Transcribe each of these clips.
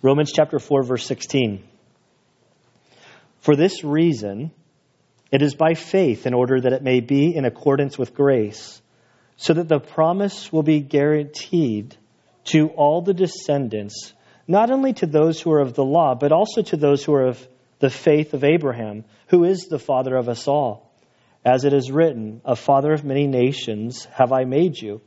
Romans chapter 4, verse 16. For this reason, it is by faith in order that it may be in accordance with grace, so that the promise will be guaranteed to all the descendants, not only to those who are of the law, but also to those who are of the faith of Abraham, who is the father of us all. As it is written, A father of many nations have I made you.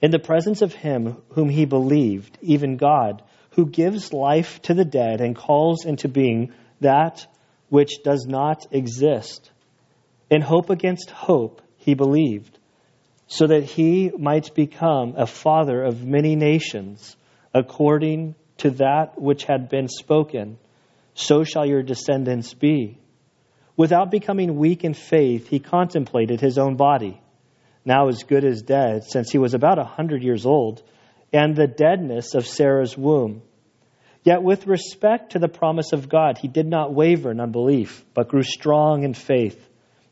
In the presence of him whom he believed, even God, who gives life to the dead and calls into being that which does not exist. In hope against hope, he believed, so that he might become a father of many nations, according to that which had been spoken. So shall your descendants be. Without becoming weak in faith, he contemplated his own body, now as good as dead, since he was about a hundred years old, and the deadness of Sarah's womb. Yet with respect to the promise of God, he did not waver in unbelief, but grew strong in faith,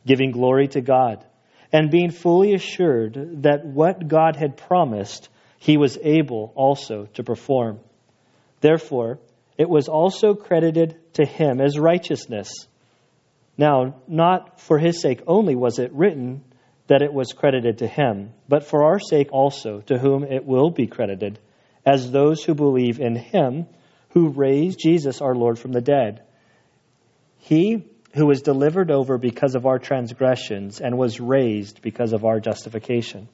giving glory to God, and being fully assured that what God had promised, he was able also to perform. Therefore, it was also credited to him as righteousness. Now, not for his sake only was it written that it was credited to him, but for our sake also, to whom it will be credited, as those who believe in him who raised Jesus our Lord from the dead. He who was delivered over because of our transgressions and was raised because of our justification.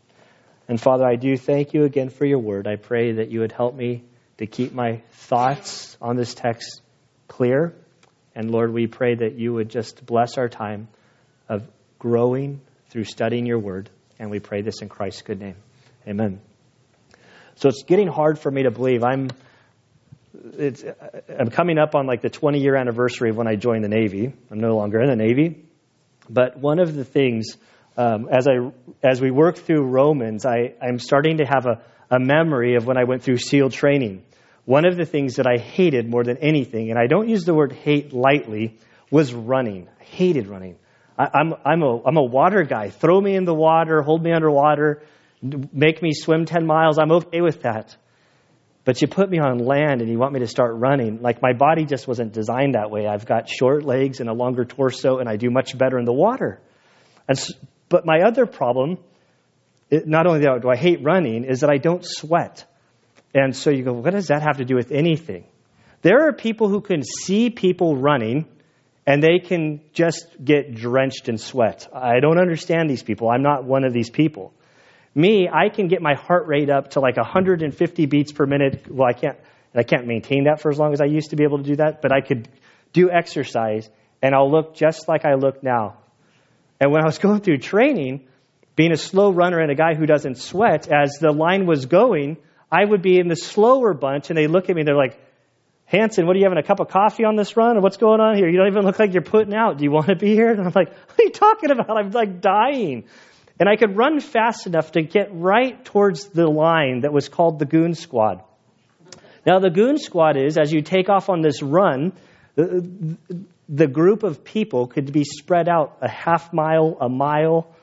And Father, I do thank you again for your word. I pray that you would help me to keep my thoughts on this text clear. And Lord, we pray that you would just bless our time of growing through studying your word. And we pray this in Christ's good name. Amen. So it's getting hard for me to believe. I'm it's, I'm coming up on like the 20 year anniversary of when I joined the Navy. I'm no longer in the Navy. But one of the things, um, as, I, as we work through Romans, I, I'm starting to have a, a memory of when I went through SEAL training. One of the things that I hated more than anything, and I don't use the word hate lightly, was running. I hated running. I, I'm, I'm, a, I'm a water guy. Throw me in the water, hold me underwater, make me swim 10 miles. I'm okay with that. But you put me on land and you want me to start running. Like my body just wasn't designed that way. I've got short legs and a longer torso, and I do much better in the water. And, but my other problem, not only do I hate running, is that I don't sweat. And so you go, what does that have to do with anything? There are people who can see people running and they can just get drenched in sweat. I don't understand these people. I'm not one of these people. Me, I can get my heart rate up to like 150 beats per minute. Well, I can't, I can't maintain that for as long as I used to be able to do that, but I could do exercise and I'll look just like I look now. And when I was going through training, being a slow runner and a guy who doesn't sweat, as the line was going, I would be in the slower bunch and they look at me, and they're like, Hanson, what are you having a cup of coffee on this run? What's going on here? You don't even look like you're putting out. Do you want to be here? And I'm like, what are you talking about? I'm like dying. And I could run fast enough to get right towards the line that was called the Goon Squad. Now, the Goon Squad is, as you take off on this run, the group of people could be spread out a half mile, a mile,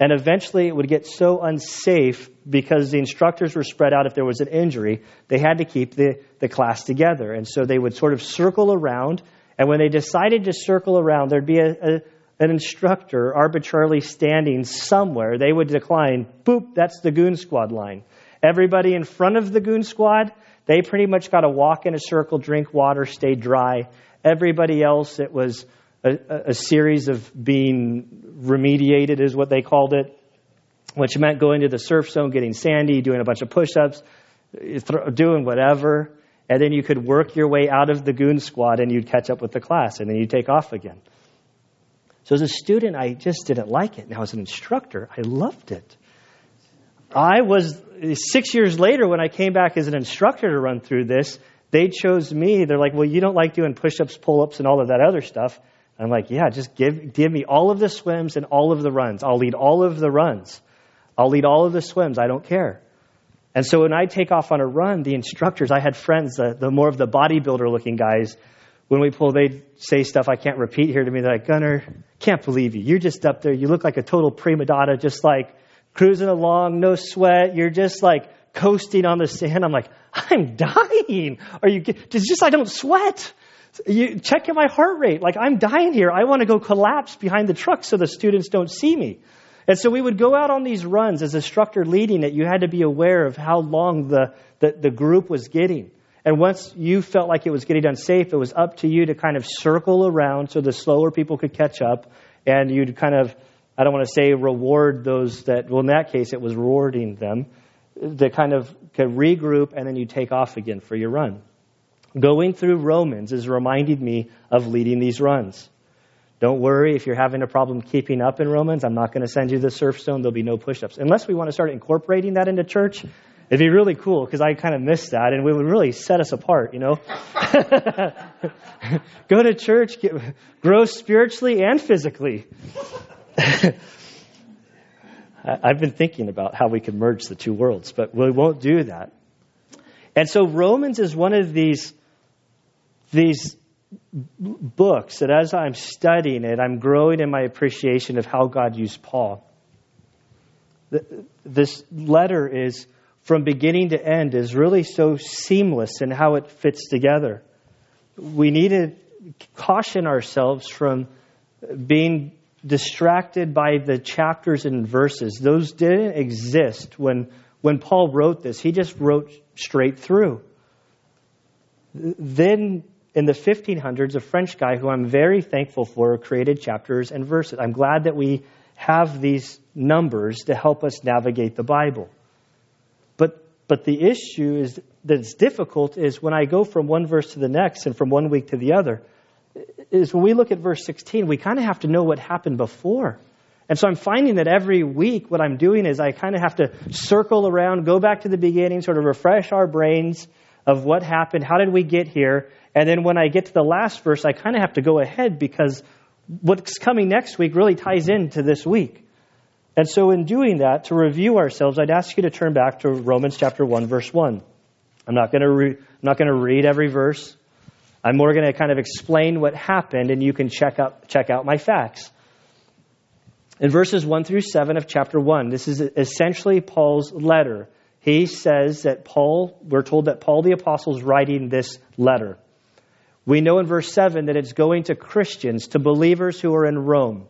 and eventually it would get so unsafe because the instructors were spread out if there was an injury, they had to keep the, the class together. And so they would sort of circle around. And when they decided to circle around, there'd be a, a an instructor arbitrarily standing somewhere, they would decline, boop, that's the goon squad line. Everybody in front of the goon squad, they pretty much got to walk in a circle, drink water, stay dry. Everybody else, it was a, a series of being remediated, is what they called it, which meant going to the surf zone, getting sandy, doing a bunch of push ups, doing whatever. And then you could work your way out of the goon squad and you'd catch up with the class and then you'd take off again. So as a student, I just didn't like it. Now as an instructor, I loved it. I was six years later when I came back as an instructor to run through this. They chose me. They're like, "Well, you don't like doing push-ups, pull-ups, and all of that other stuff." I'm like, "Yeah, just give give me all of the swims and all of the runs. I'll lead all of the runs. I'll lead all of the swims. I don't care." And so when I take off on a run, the instructors, I had friends, the, the more of the bodybuilder-looking guys, when we pull, they'd say stuff I can't repeat here to me. They're like, Gunner, can't believe you. You're just up there. You look like a total prima donna, just like cruising along, no sweat. You're just like coasting on the sand. I'm like, I'm dying. Are you, it's just I don't sweat. You check my heart rate. Like I'm dying here. I want to go collapse behind the truck so the students don't see me. And so we would go out on these runs as instructor leading it. You had to be aware of how long the, the, the group was getting. And once you felt like it was getting unsafe, it was up to you to kind of circle around so the slower people could catch up. And you'd kind of, I don't want to say reward those that, well, in that case, it was rewarding them. To kind of could regroup and then you take off again for your run. Going through Romans is reminding me of leading these runs. Don't worry if you're having a problem keeping up in Romans. I'm not going to send you the surf zone. There'll be no push ups. Unless we want to start incorporating that into church, it'd be really cool because I kind of missed that and it would really set us apart, you know? Go to church, get, grow spiritually and physically. I've been thinking about how we could merge the two worlds, but we won't do that. And so Romans is one of these, these books that as I'm studying it, I'm growing in my appreciation of how God used Paul. This letter is, from beginning to end, is really so seamless in how it fits together. We need to caution ourselves from being distracted by the chapters and verses. Those didn't exist when, when Paul wrote this. He just wrote straight through. Then in the 1500s, a French guy who I'm very thankful for created chapters and verses. I'm glad that we have these numbers to help us navigate the Bible. But, but the issue is that's difficult is when I go from one verse to the next and from one week to the other is when we look at verse 16, we kind of have to know what happened before. And so I'm finding that every week what I'm doing is I kind of have to circle around, go back to the beginning, sort of refresh our brains of what happened, how did we get here, and then when I get to the last verse, I kind of have to go ahead because what's coming next week really ties into this week. And so in doing that, to review ourselves, I'd ask you to turn back to Romans chapter 1 verse 1. I'm not going to re- not going to read every verse. I'm more going to kind of explain what happened, and you can check out, check out my facts. In verses 1 through 7 of chapter 1, this is essentially Paul's letter. He says that Paul, we're told that Paul the Apostle is writing this letter. We know in verse 7 that it's going to Christians, to believers who are in Rome.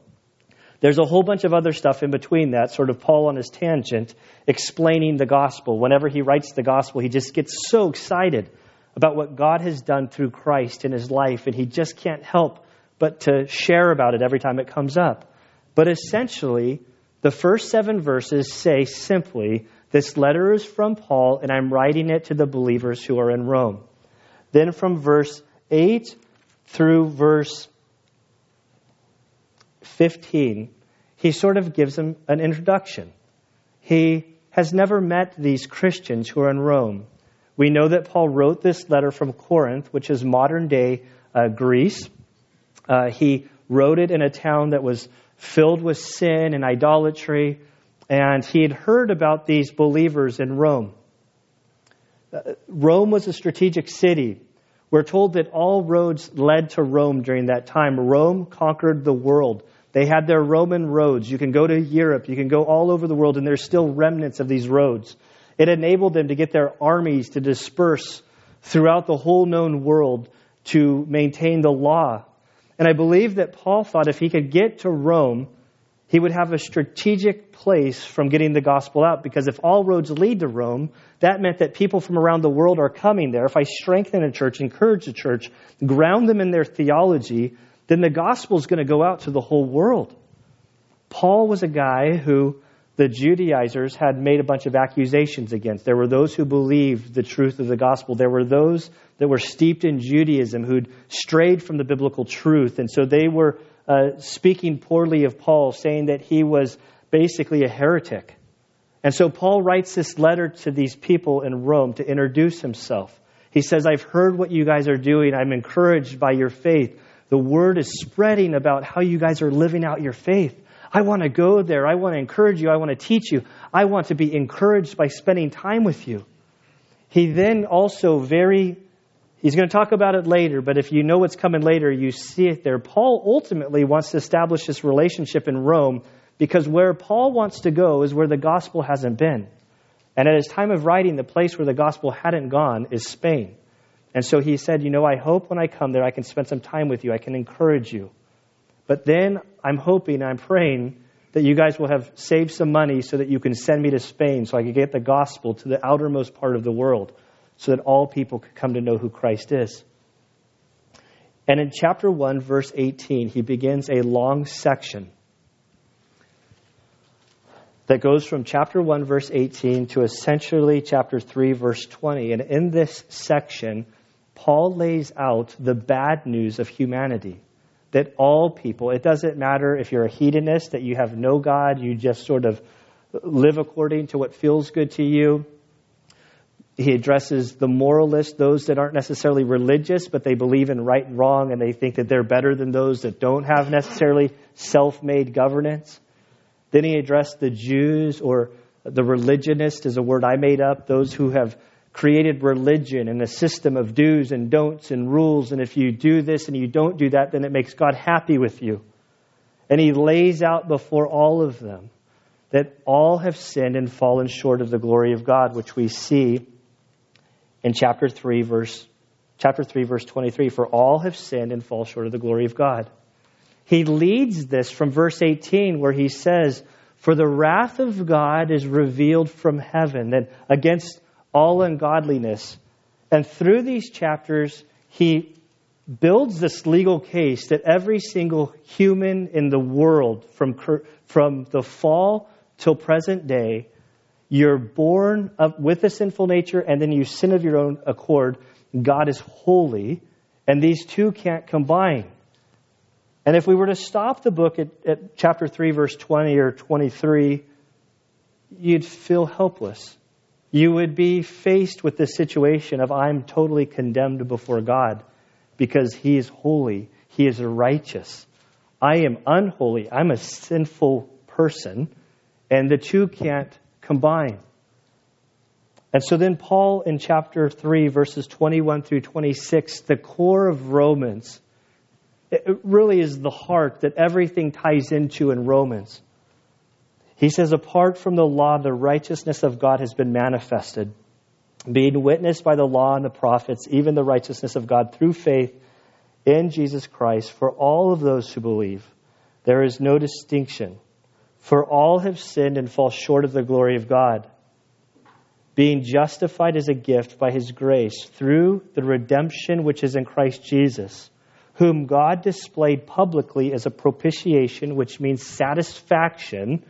There's a whole bunch of other stuff in between that, sort of Paul on his tangent, explaining the gospel. Whenever he writes the gospel, he just gets so excited about what God has done through Christ in his life, and he just can't help but to share about it every time it comes up. But essentially, the first seven verses say simply, This letter is from Paul, and I'm writing it to the believers who are in Rome. Then from verse 8 through verse 15, he sort of gives them an introduction. He has never met these Christians who are in Rome. We know that Paul wrote this letter from Corinth, which is modern day uh, Greece. Uh, he wrote it in a town that was filled with sin and idolatry, and he had heard about these believers in Rome. Uh, Rome was a strategic city. We're told that all roads led to Rome during that time. Rome conquered the world. They had their Roman roads. You can go to Europe, you can go all over the world, and there's still remnants of these roads. It enabled them to get their armies to disperse throughout the whole known world to maintain the law. And I believe that Paul thought if he could get to Rome, he would have a strategic place from getting the gospel out. Because if all roads lead to Rome, that meant that people from around the world are coming there. If I strengthen a church, encourage a church, ground them in their theology, then the gospel is going to go out to the whole world. Paul was a guy who the Judaizers had made a bunch of accusations against. There were those who believed the truth of the gospel. There were those that were steeped in Judaism who'd strayed from the biblical truth. And so they were uh, speaking poorly of Paul, saying that he was basically a heretic. And so Paul writes this letter to these people in Rome to introduce himself. He says, I've heard what you guys are doing. I'm encouraged by your faith. The word is spreading about how you guys are living out your faith. I want to go there. I want to encourage you. I want to teach you. I want to be encouraged by spending time with you. He then also very, he's going to talk about it later, but if you know what's coming later, you see it there. Paul ultimately wants to establish this relationship in Rome because where Paul wants to go is where the gospel hasn't been. And at his time of writing, the place where the gospel hadn't gone is Spain. And so he said, You know, I hope when I come there, I can spend some time with you. I can encourage you. But then I'm hoping, I'm praying that you guys will have saved some money so that you can send me to Spain so I can get the gospel to the outermost part of the world so that all people could come to know who Christ is. And in chapter 1, verse 18, he begins a long section that goes from chapter 1, verse 18 to essentially chapter 3, verse 20. And in this section, Paul lays out the bad news of humanity that all people, it doesn't matter if you're a hedonist, that you have no God, you just sort of live according to what feels good to you. He addresses the moralist, those that aren't necessarily religious, but they believe in right and wrong, and they think that they're better than those that don't have necessarily self made governance. Then he addressed the Jews, or the religionist is a word I made up, those who have created religion and a system of do's and don'ts and rules. And if you do this and you don't do that, then it makes God happy with you. And he lays out before all of them that all have sinned and fallen short of the glory of God, which we see in chapter 3, verse, chapter 3, verse 23. For all have sinned and fall short of the glory of God. He leads this from verse 18, where he says, For the wrath of God is revealed from heaven, and against all ungodliness. And through these chapters, he builds this legal case that every single human in the world, from, from the fall till present day, you're born with a sinful nature and then you sin of your own accord. God is holy, and these two can't combine. And if we were to stop the book at, at chapter 3, verse 20 or 23, you'd feel helpless you would be faced with the situation of I'm totally condemned before God because He is holy, He is righteous. I am unholy, I'm a sinful person, and the two can't combine. And so then, Paul in chapter 3, verses 21 through 26, the core of Romans, it really is the heart that everything ties into in Romans. He says, apart from the law, the righteousness of God has been manifested, being witnessed by the law and the prophets, even the righteousness of God through faith in Jesus Christ for all of those who believe. There is no distinction, for all have sinned and fall short of the glory of God, being justified as a gift by his grace through the redemption which is in Christ Jesus, whom God displayed publicly as a propitiation, which means satisfaction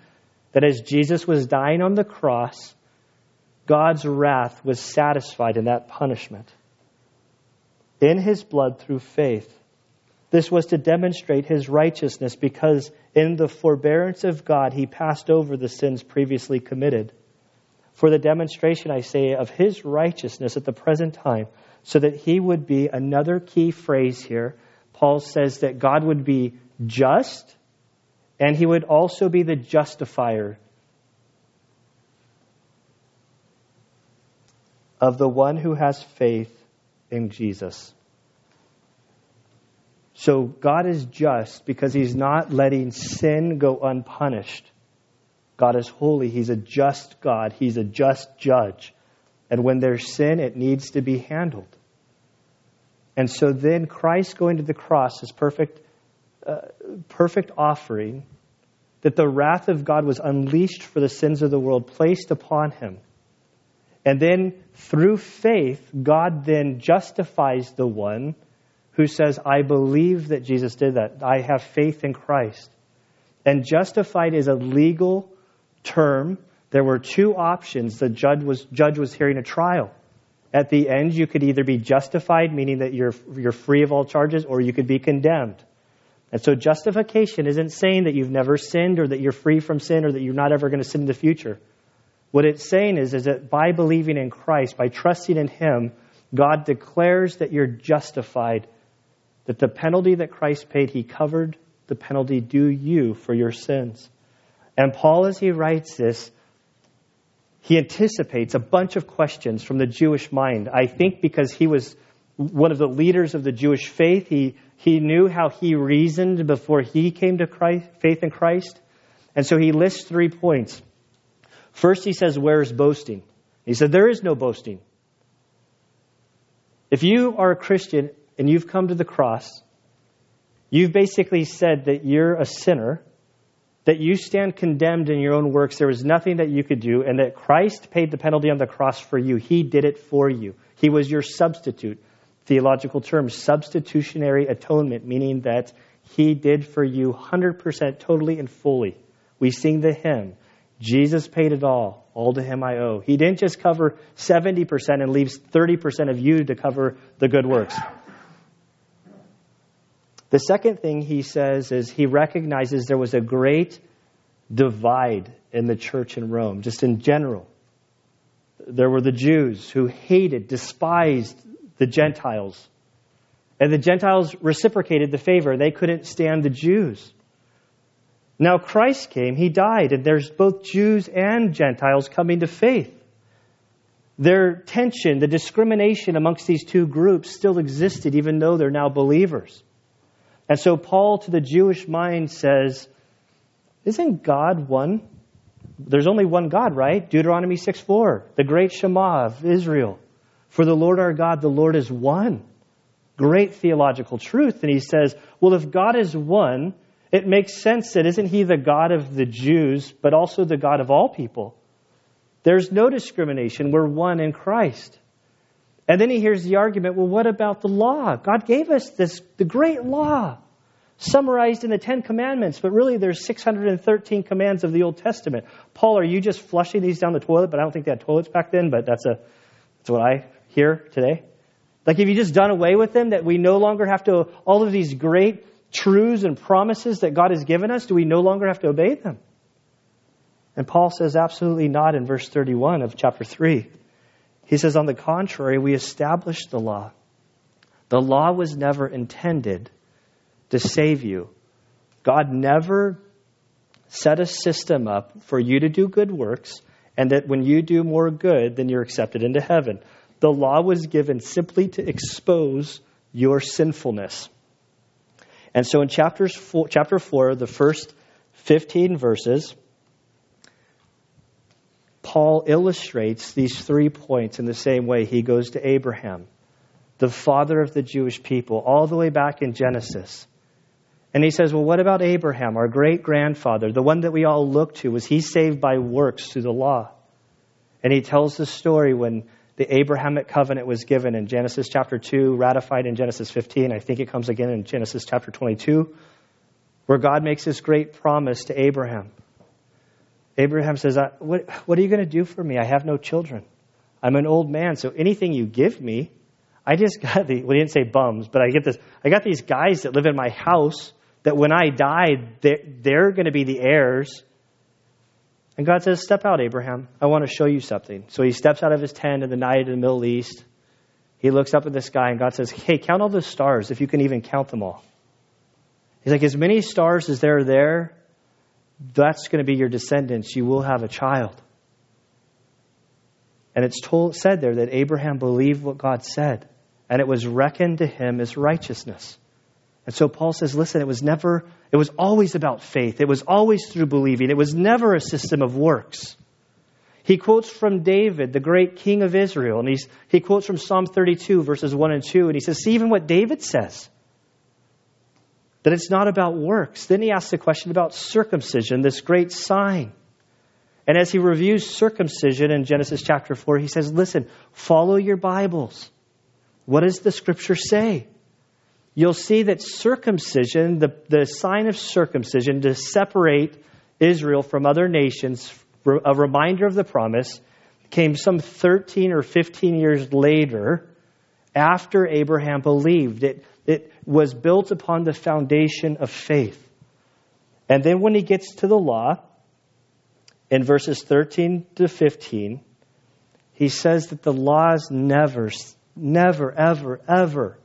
that as Jesus was dying on the cross, God's wrath was satisfied in that punishment. In his blood through faith. This was to demonstrate his righteousness because in the forbearance of God he passed over the sins previously committed. For the demonstration, I say, of his righteousness at the present time, so that he would be another key phrase here. Paul says that God would be just and he would also be the justifier of the one who has faith in Jesus. So God is just because he's not letting sin go unpunished. God is holy. He's a just God. He's a just judge. And when there's sin, it needs to be handled. And so then Christ going to the cross is perfect uh, perfect offering that the wrath of God was unleashed for the sins of the world placed upon him. And then through faith, God then justifies the one who says, I believe that Jesus did that. I have faith in Christ. And justified is a legal term. There were two options. The judge was, judge was hearing a trial. At the end, you could either be justified, meaning that you're, you're free of all charges, or you could be condemned. And so justification isn't saying that you've never sinned or that you're free from sin or that you're not ever going to sin in the future. What it's saying is, is that by believing in Christ, by trusting in Him, God declares that you're justified, that the penalty that Christ paid, He covered the penalty due you for your sins. And Paul, as he writes this, he anticipates a bunch of questions from the Jewish mind. I think because he was one of the leaders of the Jewish faith, he he knew how he reasoned before he came to Christ, faith in Christ. And so he lists three points. First, he says, Where's boasting? He said, There is no boasting. If you are a Christian and you've come to the cross, you've basically said that you're a sinner, that you stand condemned in your own works, there was nothing that you could do, and that Christ paid the penalty on the cross for you. He did it for you. He was your substitute. Theological term, substitutionary atonement, meaning that He did for you 100% totally and fully. We sing the hymn, Jesus paid it all. All to him I owe. He didn't just cover 70% and leaves 30% of you to cover the good works. The second thing he says is he recognizes there was a great divide in the church in Rome, just in general. There were the Jews who hated, despised the Gentiles. And the Gentiles reciprocated the favor. They couldn't stand the Jews. Now Christ came, he died, and there's both Jews and Gentiles coming to faith. Their tension, the discrimination amongst these two groups still existed, even though they're now believers. And so Paul, to the Jewish mind, says, Isn't God one? There's only one God, right? Deuteronomy 6 4, the great Shema of Israel. For the Lord our God, the Lord is one. Great theological truth. And he says, Well, if God is one, it makes sense that isn't he the God of the Jews, but also the God of all people? There's no discrimination. We're one in Christ. And then he hears the argument well, what about the law? God gave us this, the great law, summarized in the Ten Commandments, but really there's 613 commands of the Old Testament. Paul, are you just flushing these down the toilet? But I don't think they had toilets back then, but that's, a, that's what I hear today. Like, have you just done away with them that we no longer have to, all of these great truths and promises that God has given us, do we no longer have to obey them? And Paul says, absolutely not in verse 31 of chapter 3. He says, on the contrary, we established the law. The law was never intended to save you. God never set a system up for you to do good works, and that when you do more good, then you're accepted into heaven. The law was given simply to expose your sinfulness. And so in chapters four, chapter 4, the first 15 verses, Paul illustrates these three points in the same way. He goes to Abraham, the father of the Jewish people, all the way back in Genesis. And he says, Well, what about Abraham, our great grandfather, the one that we all look to? Was he saved by works through the law? And he tells the story when the Abrahamic covenant was given in Genesis chapter 2, ratified in Genesis 15. I think it comes again in Genesis chapter 22, where God makes this great promise to Abraham. Abraham says, what, what are you going to do for me? I have no children. I'm an old man, so anything you give me, I just got the, well, he didn't say bums, but I get this, I got these guys that live in my house that when I die, they're, they're going to be the heirs and God says, Step out, Abraham. I want to show you something. So he steps out of his tent in the night in the Middle East. He looks up at the sky, and God says, Hey, count all the stars if you can even count them all. He's like, As many stars as there are there, that's going to be your descendants. You will have a child. And it's told, said there that Abraham believed what God said, and it was reckoned to him as righteousness. And so Paul says, listen, it was never, it was always about faith. It was always through believing. It was never a system of works. He quotes from David, the great king of Israel, and he's, he quotes from Psalm 32, verses 1 and 2, and he says, see even what David says, that it's not about works. Then he asks the question about circumcision, this great sign. And as he reviews circumcision in Genesis chapter 4, he says, listen, follow your Bibles. What does the scripture say? you'll see that circumcision, the, the sign of circumcision to separate Israel from other nations, a reminder of the promise, came some 13 or 15 years later after Abraham believed. It, it was built upon the foundation of faith. And then when he gets to the law, in verses 13 to 15, he says that the laws never, never, ever, ever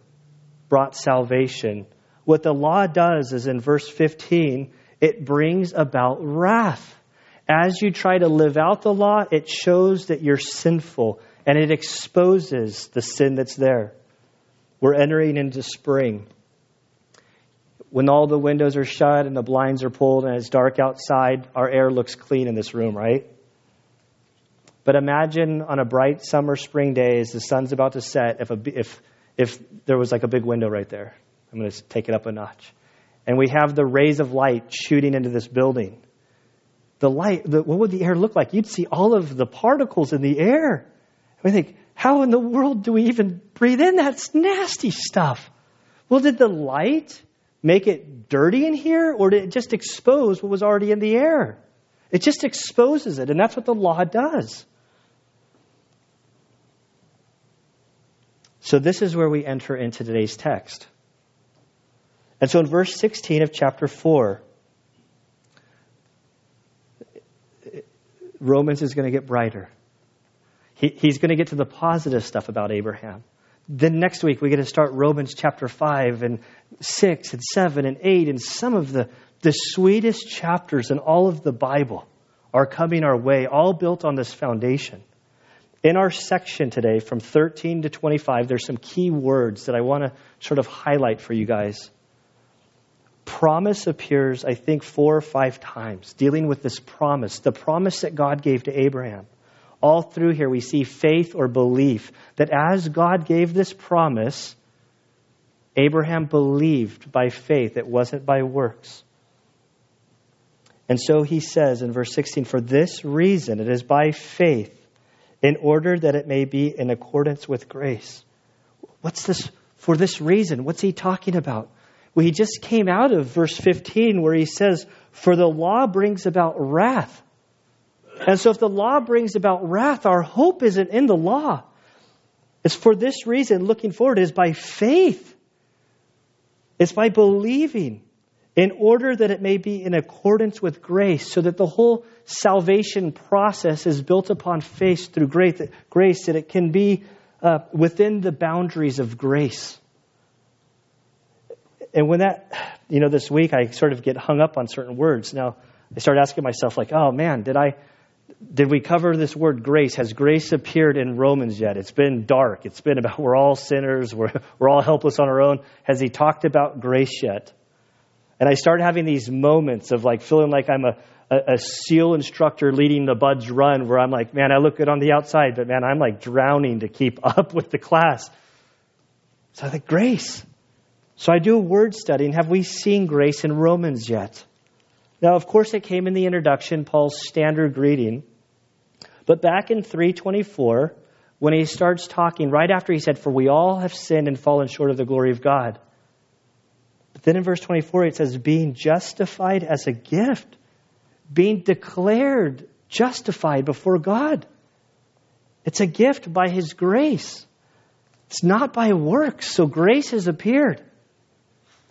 brought salvation. What the law does is in verse 15, it brings about wrath. As you try to live out the law, it shows that you're sinful and it exposes the sin that's there. We're entering into spring. When all the windows are shut and the blinds are pulled and it's dark outside, our air looks clean in this room, right? But imagine on a bright summer spring day as the sun's about to set, if, a, if, if there was like a big window right there. I'm going to take it up a notch. And we have the rays of light shooting into this building. The light, the, what would the air look like? You'd see all of the particles in the air. We think, how in the world do we even breathe in that nasty stuff? Well, did the light make it dirty in here, or did it just expose what was already in the air? It just exposes it, and that's what the law does. So, this is where we enter into today's text. And so, in verse 16 of chapter 4, Romans is going to get brighter. He, he's going to get to the positive stuff about Abraham. Then next week, we're going to start Romans chapter 5 and 6 and 7 and 8, and some of the, the sweetest chapters in all of the Bible are coming our way, all built on this foundation. In our section today, from 13 to 25, there's some key words that I want to sort of highlight for you guys. Promise appears, I think, four or five times, dealing with this promise, the promise that God gave to Abraham. All through here, we see faith or belief that as God gave this promise, Abraham believed by faith, it wasn't by works. And so he says in verse 16, For this reason it is by faith in order that it may be in accordance with grace. What's this? For this reason. What's he talking about? Well, he just came out of verse 15 where he says, For the law brings about wrath. And so if the law brings about wrath, our hope isn't in the law. It's for this reason, looking forward, is by faith. It's by believing in order that it may be in accordance with grace, so that the whole salvation process is built upon faith through grace, that it can be uh, within the boundaries of grace. And when that, you know, this week I sort of get hung up on certain words. Now I start asking myself, like, oh man, did I, did we cover this word grace? Has grace appeared in Romans yet? It's been dark. It's been about we're all sinners, we're, we're all helpless on our own. Has he talked about grace yet? And I start having these moments of like feeling like I'm a, a, a, SEAL instructor leading the BUD/S run where I'm like, man, I look good on the outside, but man, I'm like drowning to keep up with the class. So I think, grace. So I do a word study, and have we seen grace in Romans yet? Now, of course, it came in the introduction, Paul's standard greeting. But back in 324, when he starts talking, right after he said, For we all have sinned and fallen short of the glory of God. But then in verse 24, it says, Being justified as a gift being declared justified before God. It's a gift by His grace. It's not by works. So grace has appeared.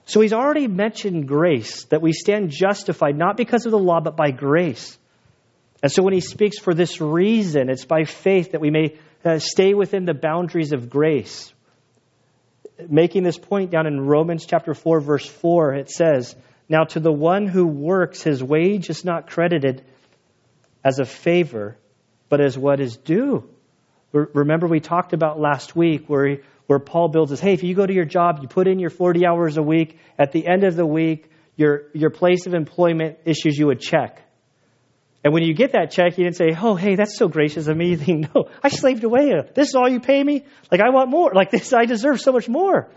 So he's already mentioned grace, that we stand justified not because of the law, but by grace. And so when he speaks for this reason, it's by faith that we may uh, stay within the boundaries of grace. Making this point down in Romans chapter 4, verse 4, it says, now, to the one who works, his wage is not credited as a favor, but as what is due. Remember, we talked about last week where, he, where Paul builds this hey, if you go to your job, you put in your 40 hours a week, at the end of the week, your, your place of employment issues you a check. And when you get that check, you didn't say, oh, hey, that's so gracious of me. Think, no, I slaved away. This is all you pay me? Like, I want more. Like, this, I deserve so much more.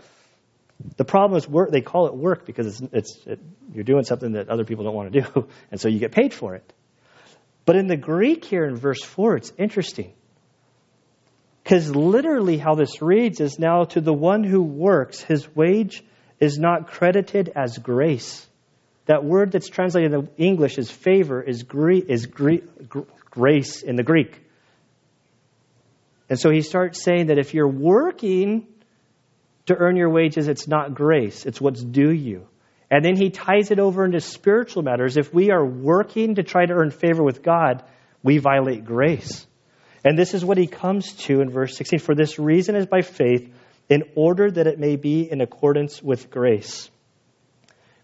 The problem is work. They call it work because it's, it's it, you're doing something that other people don't want to do, and so you get paid for it. But in the Greek here in verse four, it's interesting because literally how this reads is now to the one who works, his wage is not credited as grace. That word that's translated in English as favor is, is grace in the Greek. And so he starts saying that if you're working to earn your wages, it's not grace, it's what's due you. And then he ties it over into spiritual matters. If we are working to try to earn favor with God, we violate grace. And this is what he comes to in verse 16. For this reason is by faith, in order that it may be in accordance with grace.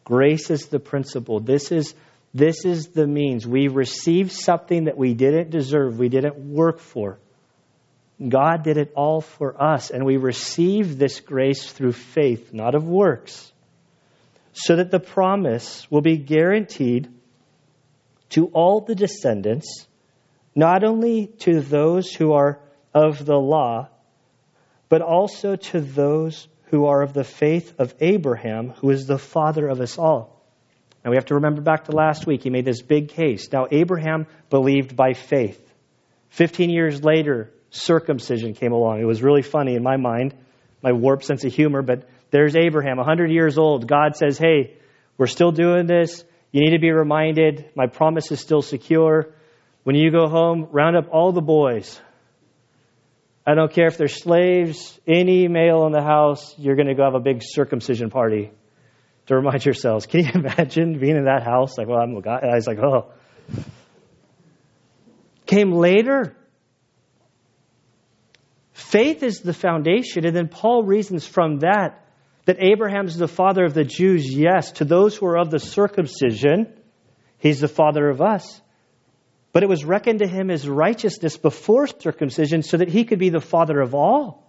Grace is the principle. This is, this is the means. We receive something that we didn't deserve, we didn't work for. God did it all for us, and we receive this grace through faith, not of works, so that the promise will be guaranteed to all the descendants not only to those who are of the law, but also to those who are of the faith of Abraham, who is the father of us all. Now we have to remember back to last week, he made this big case. Now, Abraham believed by faith. Fifteen years later, circumcision came along. It was really funny in my mind, my warped sense of humor, but there's Abraham, 100 years old. God says, Hey, we're still doing this. You need to be reminded. My promise is still secure. When you go home, round up all the boys. I don't care if they're slaves, any male in the house, you're going to go have a big circumcision party to remind yourselves. Can you imagine being in that house? Like, well, I'm a guy. I was like, oh. Came later. Faith is the foundation, and then Paul reasons from that that Abraham's the father of the Jews, yes. To those who are of the circumcision, he's the father of us. But it was reckoned to him as righteousness before circumcision so that he could be the father of all.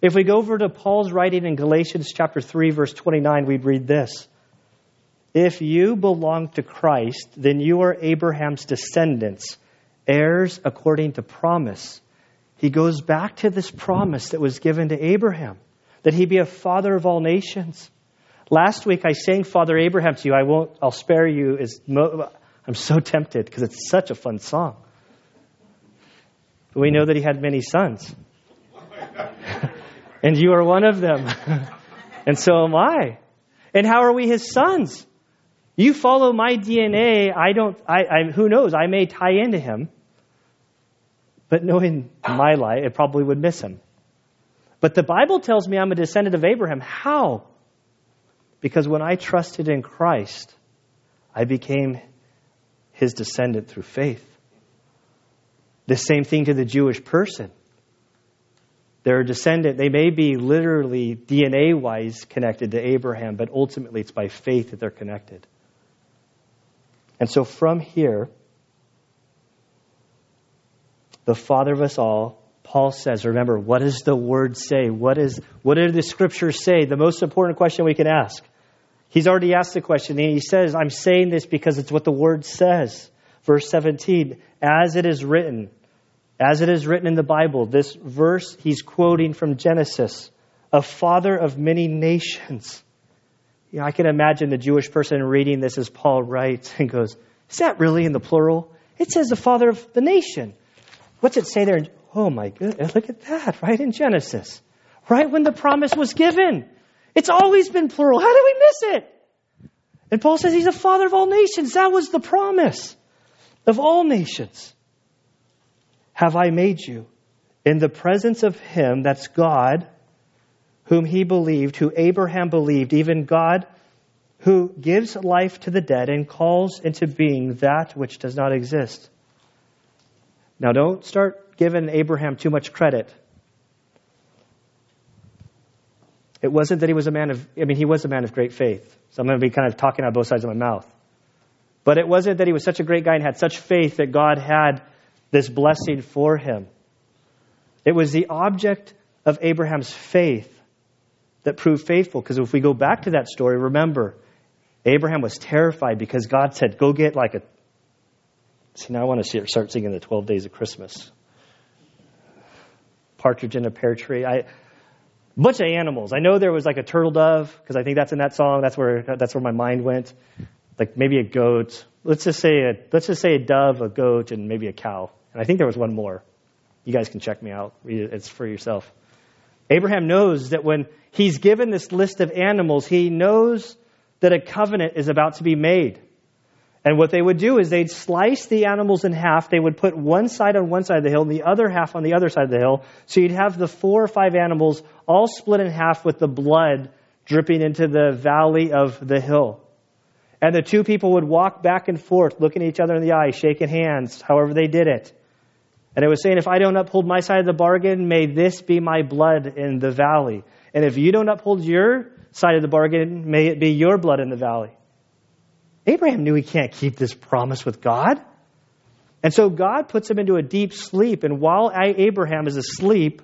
If we go over to Paul's writing in Galatians chapter 3 verse 29, we'd read this. If you belong to Christ, then you are Abraham's descendants, heirs according to promise. He goes back to this promise that was given to Abraham, that he be a father of all nations. Last week I sang Father Abraham to you. I won't, I'll spare you. Is I'm so tempted because it's such a fun song. But we know that he had many sons. and you are one of them. and so am I. And how are we his sons? You follow my DNA. I don't, I, I, who knows? I may tie into him. But knowing my life, it probably would miss him. But the Bible tells me I'm a descendant of Abraham. How? Because when I trusted in Christ, I became his descendant through faith. The same thing to the Jewish person. They're a descendant. They may be literally DNA wise connected to Abraham, but ultimately it's by faith that they're connected. And so from here, the Father of us all, Paul says, remember, what does the Word say? What, is, what do the Scriptures say? The most important question we can ask. He's already asked the question, and he says, I'm saying this because it's what the word says. Verse 17, as it is written, as it is written in the Bible, this verse he's quoting from Genesis, a father of many nations. You know, I can imagine the Jewish person reading this as Paul writes and goes, Is that really in the plural? It says the father of the nation. What's it say there? Oh my goodness, look at that, right in Genesis. Right when the promise was given. It's always been plural. How did we miss it? And Paul says he's a father of all nations. That was the promise of all nations. Have I made you in the presence of him, that's God, whom he believed, who Abraham believed, even God who gives life to the dead and calls into being that which does not exist. Now, don't start giving Abraham too much credit. It wasn't that he was a man of, I mean, he was a man of great faith. So I'm going to be kind of talking out both sides of my mouth. But it wasn't that he was such a great guy and had such faith that God had this blessing for him. It was the object of Abraham's faith that proved faithful. Because if we go back to that story, remember, Abraham was terrified because God said, Go get like a. See, now I want to start singing the 12 days of Christmas. Partridge in a pear tree. I, bunch of animals. I know there was like a turtle dove because I think that's in that song. That's where that's where my mind went. Like maybe a goat. Let's just say a let's just say a dove, a goat, and maybe a cow. And I think there was one more. You guys can check me out. It's for yourself. Abraham knows that when he's given this list of animals, he knows that a covenant is about to be made. And what they would do is they'd slice the animals in half. They would put one side on one side of the hill and the other half on the other side of the hill. So you'd have the four or five animals all split in half with the blood dripping into the valley of the hill. And the two people would walk back and forth, looking each other in the eye, shaking hands, however they did it. And it was saying, if I don't uphold my side of the bargain, may this be my blood in the valley. And if you don't uphold your side of the bargain, may it be your blood in the valley. Abraham knew he can't keep this promise with God. And so God puts him into a deep sleep. And while Abraham is asleep,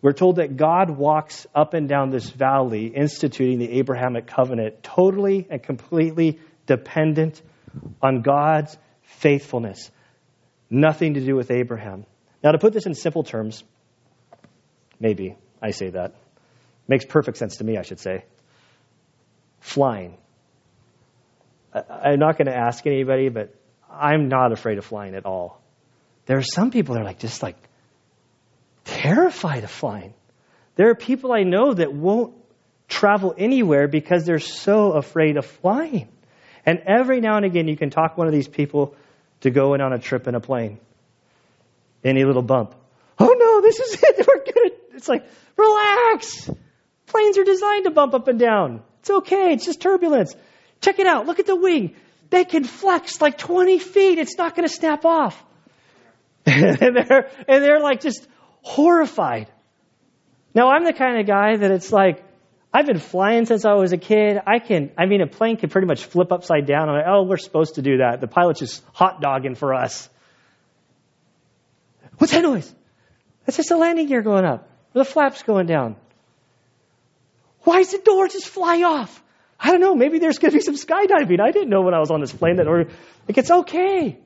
we're told that God walks up and down this valley, instituting the Abrahamic covenant, totally and completely dependent on God's faithfulness. Nothing to do with Abraham. Now, to put this in simple terms, maybe I say that. Makes perfect sense to me, I should say. Flying. I'm not going to ask anybody, but I'm not afraid of flying at all. There are some people that are like just like terrified of flying. There are people I know that won't travel anywhere because they're so afraid of flying. And every now and again, you can talk one of these people to go in on a trip in a plane. Any little bump. Oh no, this is it. We're good. It's like, relax. Planes are designed to bump up and down. It's okay. It's just turbulence. Check it out. Look at the wing. They can flex like 20 feet. It's not going to snap off. and they're, and they're like just horrified. Now, I'm the kind of guy that it's like, I've been flying since I was a kid. I can, I mean, a plane can pretty much flip upside down. I'm like, oh, we're supposed to do that. The pilot's just hot dogging for us. What's that noise? That's just the landing gear going up. The flaps going down. Why is the door just fly off? I don't know. Maybe there's going to be some skydiving. I didn't know when I was on this plane that, or like, it's okay.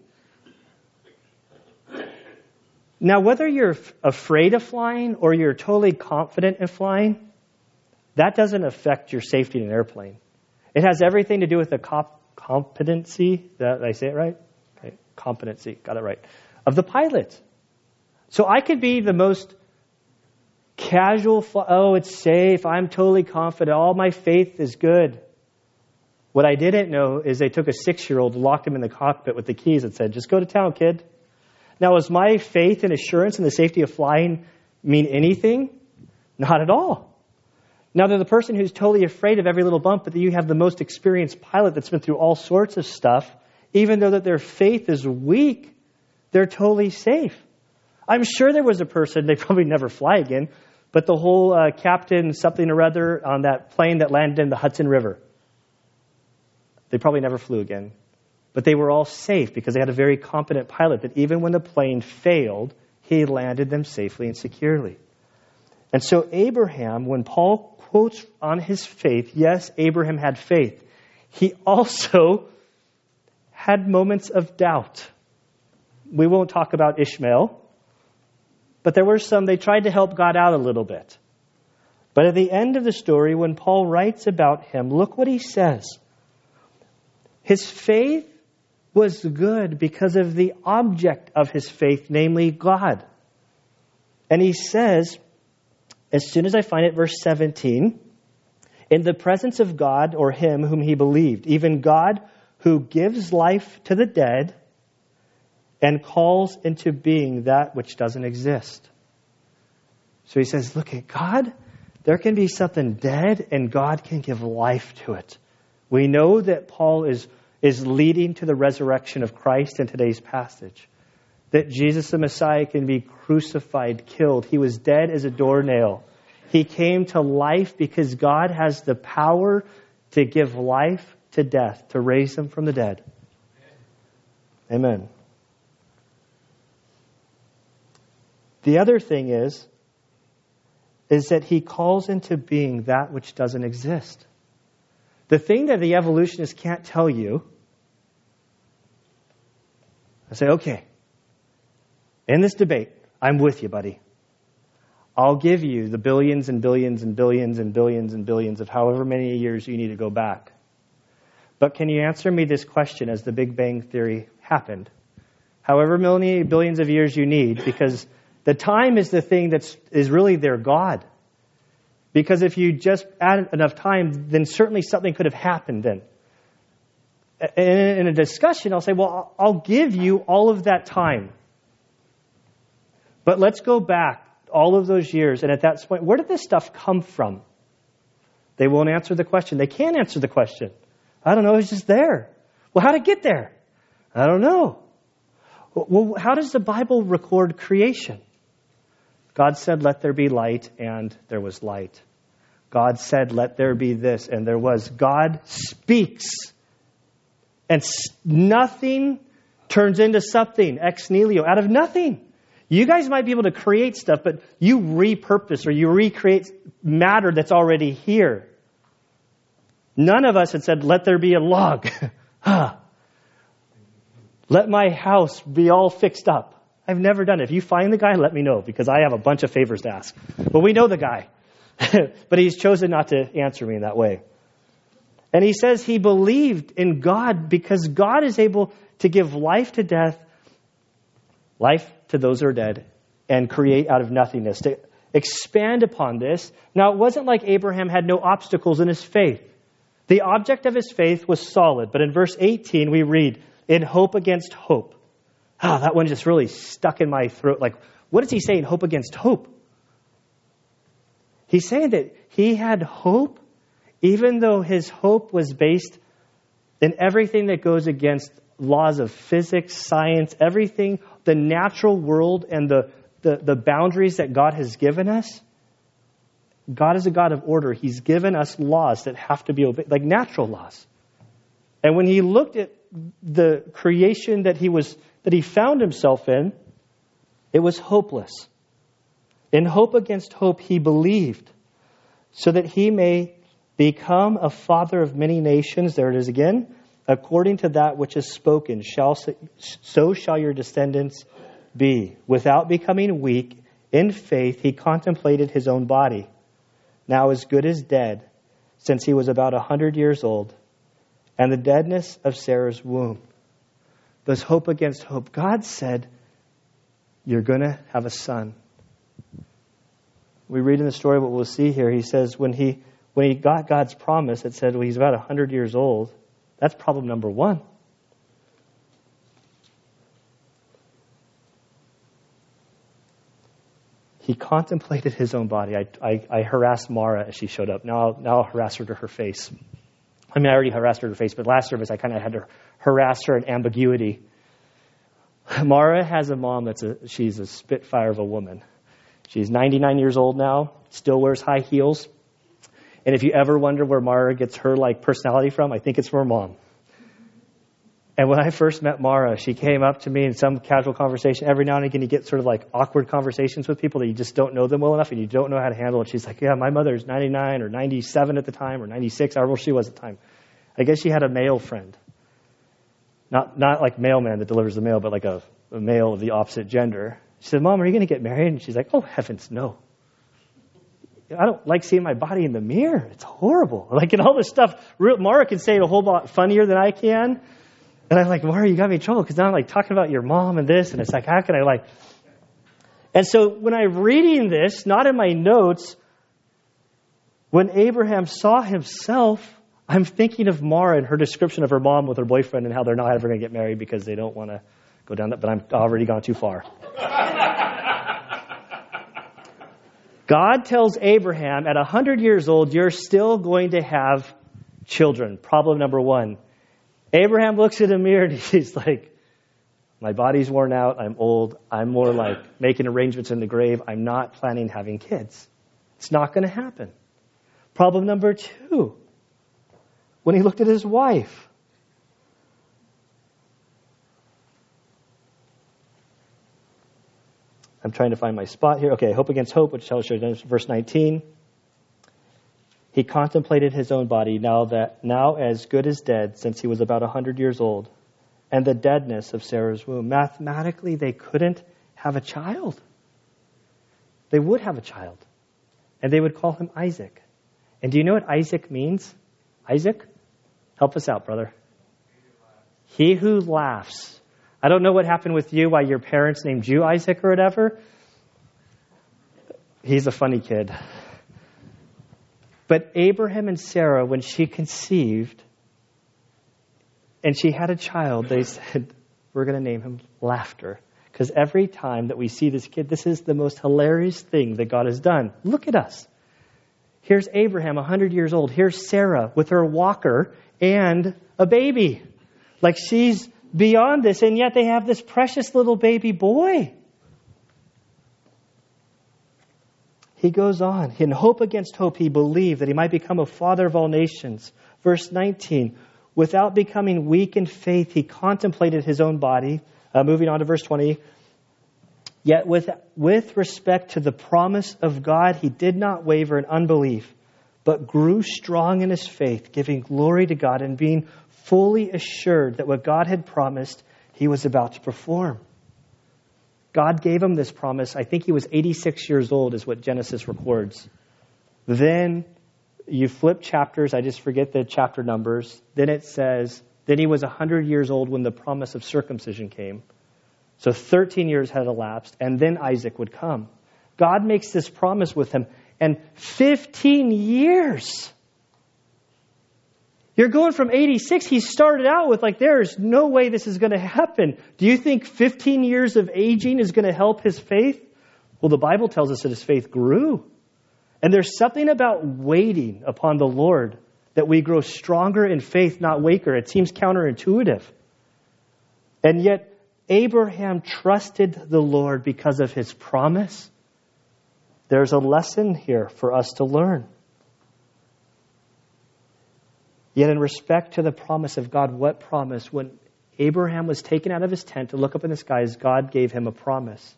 Now, whether you're afraid of flying or you're totally confident in flying, that doesn't affect your safety in an airplane. It has everything to do with the comp- competency. Did I say it right? Okay. Competency. Got it right. Of the pilot. So I could be the most casual, oh, it's safe. I'm totally confident. All my faith is good. What I didn't know is they took a six year old, locked him in the cockpit with the keys, and said, just go to town, kid. Now, does my faith and assurance in the safety of flying mean anything? Not at all. Now, they're the person who's totally afraid of every little bump, but you have the most experienced pilot that's been through all sorts of stuff. Even though that their faith is weak, they're totally safe. I'm sure there was a person, they probably never fly again, but the whole uh, captain something or other on that plane that landed in the Hudson River. They probably never flew again. But they were all safe because they had a very competent pilot that even when the plane failed, he landed them safely and securely. And so, Abraham, when Paul quotes on his faith, yes, Abraham had faith. He also had moments of doubt. We won't talk about Ishmael, but there were some, they tried to help God out a little bit. But at the end of the story, when Paul writes about him, look what he says. His faith was good because of the object of his faith, namely God. And he says, as soon as I find it, verse 17, in the presence of God or him whom he believed, even God who gives life to the dead and calls into being that which doesn't exist. So he says, look at God, there can be something dead and God can give life to it. We know that Paul is is leading to the resurrection of Christ in today's passage. That Jesus the Messiah can be crucified, killed. He was dead as a doornail. He came to life because God has the power to give life to death, to raise him from the dead. Amen. The other thing is, is that he calls into being that which doesn't exist. The thing that the evolutionists can't tell you, I say, okay, in this debate, I'm with you, buddy. I'll give you the billions and billions and billions and billions and billions of however many years you need to go back. But can you answer me this question as the Big Bang Theory happened? However many billions of years you need, because the time is the thing that is really their God. Because if you just add enough time, then certainly something could have happened then. In a discussion, I'll say, well, I'll give you all of that time. But let's go back all of those years, and at that point, where did this stuff come from? They won't answer the question. They can't answer the question. I don't know, it's just there. Well, how did it get there? I don't know. Well, how does the Bible record creation? God said, Let there be light, and there was light. God said, Let there be this, and there was. God speaks, and nothing turns into something ex nihilo, out of nothing. You guys might be able to create stuff, but you repurpose or you recreate matter that's already here. None of us had said, Let there be a log. Let my house be all fixed up. I've never done it. If you find the guy, let me know because I have a bunch of favors to ask. But we know the guy. but he's chosen not to answer me in that way. And he says he believed in God because God is able to give life to death, life to those who are dead, and create out of nothingness, to expand upon this. Now, it wasn't like Abraham had no obstacles in his faith. The object of his faith was solid. But in verse 18, we read, in hope against hope. Ah, oh, that one just really stuck in my throat. Like, what is he saying, hope against hope? He's saying that he had hope even though his hope was based in everything that goes against laws of physics, science, everything, the natural world, and the, the, the boundaries that God has given us. God is a God of order. He's given us laws that have to be obeyed, like natural laws. And when he looked at the creation that he was that he found himself in, it was hopeless. In hope against hope, he believed, so that he may Become a father of many nations. There it is again. According to that which is spoken, shall, so shall your descendants be. Without becoming weak, in faith, he contemplated his own body, now as good as dead, since he was about a hundred years old, and the deadness of Sarah's womb. There's hope against hope. God said, You're going to have a son. We read in the story what we'll see here. He says, When he when he got God's promise, it said, well, he's about 100 years old. That's problem number one. He contemplated his own body. I, I, I harassed Mara as she showed up. Now I'll, now I'll harass her to her face. I mean, I already harassed her to her face, but last service I kind of had to harass her in ambiguity. Mara has a mom that's a, she's a spitfire of a woman. She's 99 years old now, still wears high heels. And if you ever wonder where Mara gets her like personality from, I think it's from her mom. And when I first met Mara, she came up to me in some casual conversation. Every now and again, you get sort of like awkward conversations with people that you just don't know them well enough and you don't know how to handle it. She's like, Yeah, my mother's 99 or 97 at the time or 96, however old she was at the time. I guess she had a male friend. Not, not like mailman that delivers the mail, but like a, a male of the opposite gender. She said, Mom, are you going to get married? And she's like, Oh, heavens, no. I don't like seeing my body in the mirror. It's horrible. Like, and all this stuff, Mara can say it a whole lot funnier than I can. And I'm like, Mara, you got me in trouble because now I'm like talking about your mom and this. And it's like, how can I like. And so when I'm reading this, not in my notes, when Abraham saw himself, I'm thinking of Mara and her description of her mom with her boyfriend and how they're not ever going to get married because they don't want to go down that. But I'm already gone too far. God tells Abraham at 100 years old, you're still going to have children. Problem number one. Abraham looks in the mirror and he's like, my body's worn out. I'm old. I'm more like making arrangements in the grave. I'm not planning having kids. It's not going to happen. Problem number two. When he looked at his wife, I'm trying to find my spot here. Okay, hope against hope, which tells you verse 19. He contemplated his own body, now that now as good as dead, since he was about a hundred years old, and the deadness of Sarah's womb. Mathematically, they couldn't have a child. They would have a child, and they would call him Isaac. And do you know what Isaac means? Isaac, help us out, brother. He who laughs. I don't know what happened with you, why your parents named you Isaac or whatever. He's a funny kid. But Abraham and Sarah, when she conceived and she had a child, they said, We're going to name him Laughter. Because every time that we see this kid, this is the most hilarious thing that God has done. Look at us. Here's Abraham, 100 years old. Here's Sarah with her walker and a baby. Like she's beyond this, and yet they have this precious little baby boy. He goes on. In hope against hope, he believed that he might become a father of all nations. Verse 19. Without becoming weak in faith, he contemplated his own body. Uh, moving on to verse 20. Yet with, with respect to the promise of God, he did not waver in unbelief, but grew strong in his faith, giving glory to God and being fully assured that what God had promised, he was about to perform. God gave him this promise. I think he was 86 years old, is what Genesis records. Then you flip chapters, I just forget the chapter numbers. Then it says, then he was 100 years old when the promise of circumcision came. So 13 years had elapsed, and then Isaac would come. God makes this promise with him, and 15 years. You're going from 86. He started out with, like, there's no way this is going to happen. Do you think 15 years of aging is going to help his faith? Well, the Bible tells us that his faith grew. And there's something about waiting upon the Lord that we grow stronger in faith, not weaker. It seems counterintuitive. And yet, Abraham trusted the Lord because of his promise. There's a lesson here for us to learn. Yet, in respect to the promise of God, what promise? When Abraham was taken out of his tent to look up in the skies, God gave him a promise.